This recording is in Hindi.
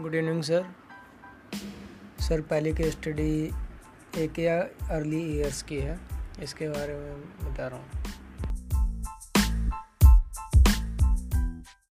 गुड इवनिंग सर सर पहले की स्टडी एक या अर्ली ईयर्स की है। इसके बारे में बता रहा हूँ।